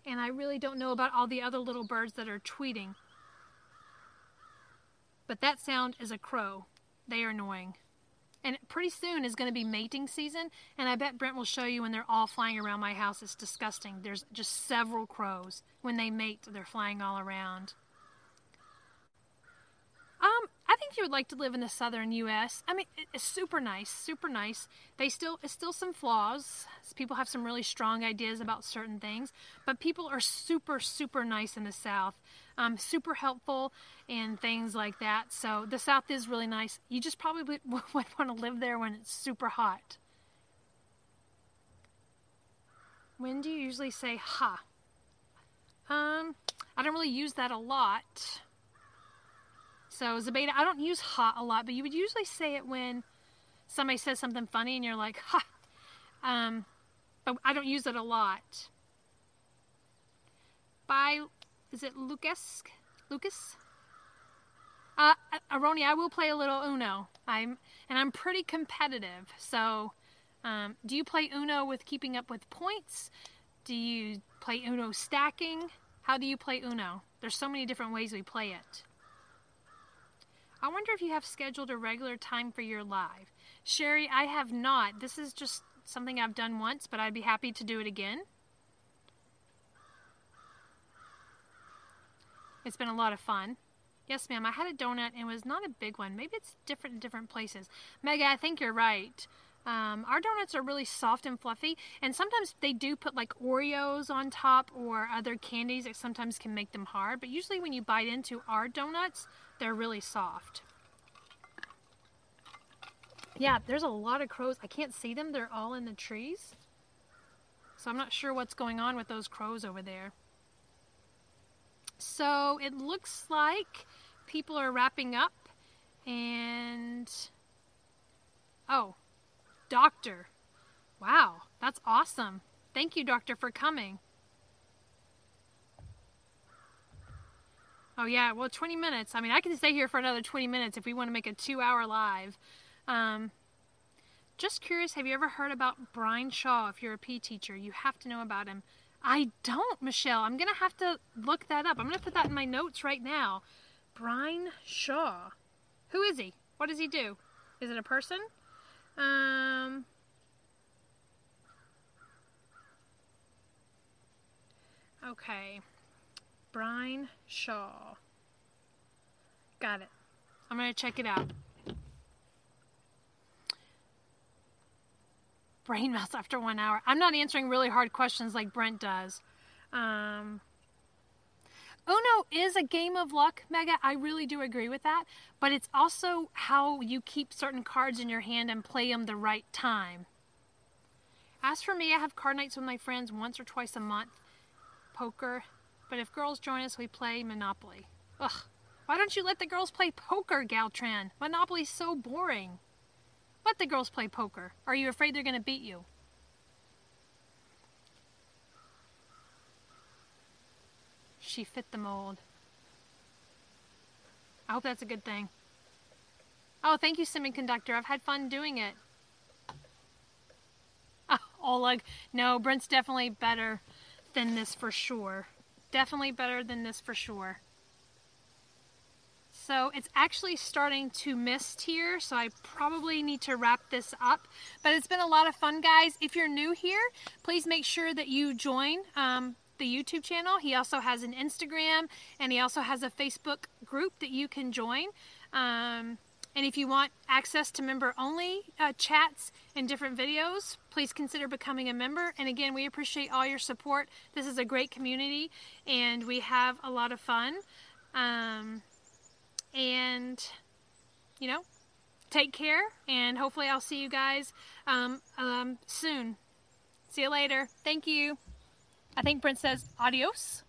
And I really don't know about all the other little birds that are tweeting. But that sound is a crow. They are annoying. And pretty soon is going to be mating season, and I bet Brent will show you when they're all flying around my house. It's disgusting. There's just several crows. When they mate, they're flying all around. Um, I think you would like to live in the southern U.S. I mean, it's super nice, super nice. They still, it's still some flaws. People have some really strong ideas about certain things, but people are super, super nice in the South. Um, super helpful and things like that. So the South is really nice. You just probably would, want to live there when it's super hot. When do you usually say ha? Um, I don't really use that a lot. So Zabeda, I don't use ha a lot, but you would usually say it when somebody says something funny and you're like, ha. Um, but I don't use it a lot. By, is it Lucas? Lucas? Uh, Aroni, I will play a little Uno. I'm, and I'm pretty competitive. So, um, do you play Uno with keeping up with points? Do you play Uno stacking? How do you play Uno? There's so many different ways we play it. I wonder if you have scheduled a regular time for your live. Sherry, I have not. This is just something I've done once, but I'd be happy to do it again. It's been a lot of fun. Yes, ma'am. I had a donut and it was not a big one. Maybe it's different in different places. Mega, I think you're right. Um, our donuts are really soft and fluffy, and sometimes they do put like Oreos on top or other candies that sometimes can make them hard. But usually, when you bite into our donuts, they're really soft. Yeah, there's a lot of crows. I can't see them. They're all in the trees. So I'm not sure what's going on with those crows over there. So it looks like people are wrapping up and oh, doctor. Wow, that's awesome. Thank you, doctor, for coming. Oh yeah, well 20 minutes. I mean, I can stay here for another 20 minutes if we want to make a two-hour live. Um, just curious, have you ever heard about Brian Shaw? If you're a P teacher, you have to know about him. I don't, Michelle. I'm gonna have to look that up. I'm gonna put that in my notes right now. Brian Shaw. Who is he? What does he do? Is it a person? Um. Okay. Brian Shaw. Got it. I'm going to check it out. Brain melt after one hour. I'm not answering really hard questions like Brent does. Um, Uno is a game of luck, Mega. I really do agree with that. But it's also how you keep certain cards in your hand and play them the right time. As for me, I have card nights with my friends once or twice a month. Poker, but if girls join us, we play Monopoly. Ugh. Why don't you let the girls play poker, Galtran? Monopoly's so boring. Let the girls play poker. Are you afraid they're going to beat you? She fit the mold. I hope that's a good thing. Oh, thank you, Semiconductor. I've had fun doing it. Ah, oh, Oleg. No, Brent's definitely better than this for sure. Definitely better than this for sure. So it's actually starting to mist here, so I probably need to wrap this up. But it's been a lot of fun, guys. If you're new here, please make sure that you join um, the YouTube channel. He also has an Instagram, and he also has a Facebook group that you can join. Um, and if you want access to member only uh, chats and different videos, please consider becoming a member. And again, we appreciate all your support. This is a great community and we have a lot of fun. Um, and, you know, take care and hopefully I'll see you guys um, um, soon. See you later. Thank you. I think Brent says adios.